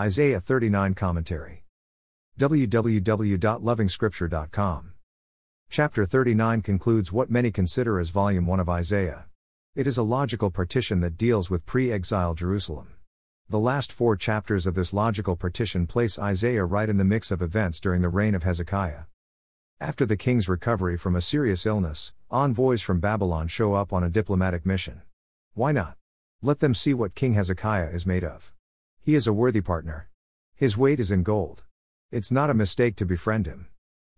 Isaiah 39 Commentary. www.lovingscripture.com. Chapter 39 concludes what many consider as Volume 1 of Isaiah. It is a logical partition that deals with pre exile Jerusalem. The last four chapters of this logical partition place Isaiah right in the mix of events during the reign of Hezekiah. After the king's recovery from a serious illness, envoys from Babylon show up on a diplomatic mission. Why not? Let them see what King Hezekiah is made of. He is a worthy partner. His weight is in gold. It's not a mistake to befriend him.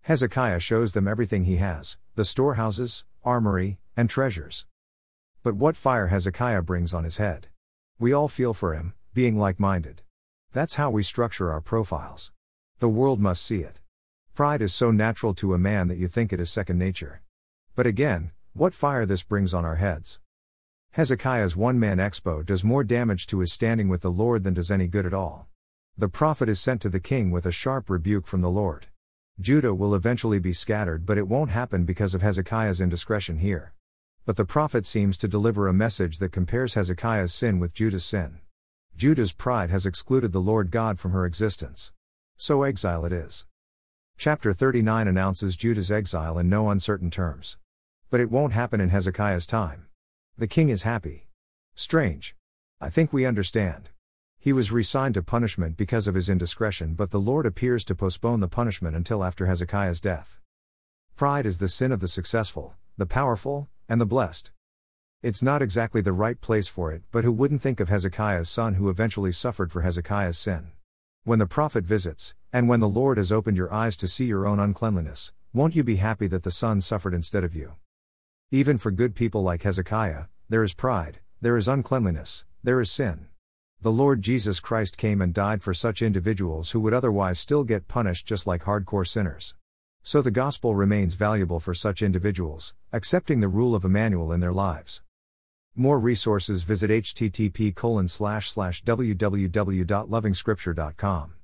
Hezekiah shows them everything he has the storehouses, armory, and treasures. But what fire Hezekiah brings on his head. We all feel for him, being like minded. That's how we structure our profiles. The world must see it. Pride is so natural to a man that you think it is second nature. But again, what fire this brings on our heads. Hezekiah's one man expo does more damage to his standing with the Lord than does any good at all. The prophet is sent to the king with a sharp rebuke from the Lord. Judah will eventually be scattered, but it won't happen because of Hezekiah's indiscretion here. But the prophet seems to deliver a message that compares Hezekiah's sin with Judah's sin. Judah's pride has excluded the Lord God from her existence. So exile it is. Chapter 39 announces Judah's exile in no uncertain terms. But it won't happen in Hezekiah's time. The king is happy. Strange. I think we understand. He was resigned to punishment because of his indiscretion, but the Lord appears to postpone the punishment until after Hezekiah's death. Pride is the sin of the successful, the powerful, and the blessed. It's not exactly the right place for it, but who wouldn't think of Hezekiah's son who eventually suffered for Hezekiah's sin? When the prophet visits, and when the Lord has opened your eyes to see your own uncleanliness, won't you be happy that the son suffered instead of you? Even for good people like Hezekiah, there is pride, there is uncleanliness, there is sin. The Lord Jesus Christ came and died for such individuals who would otherwise still get punished just like hardcore sinners. So the gospel remains valuable for such individuals, accepting the rule of Emmanuel in their lives. More resources visit http www.lovingscripture.com.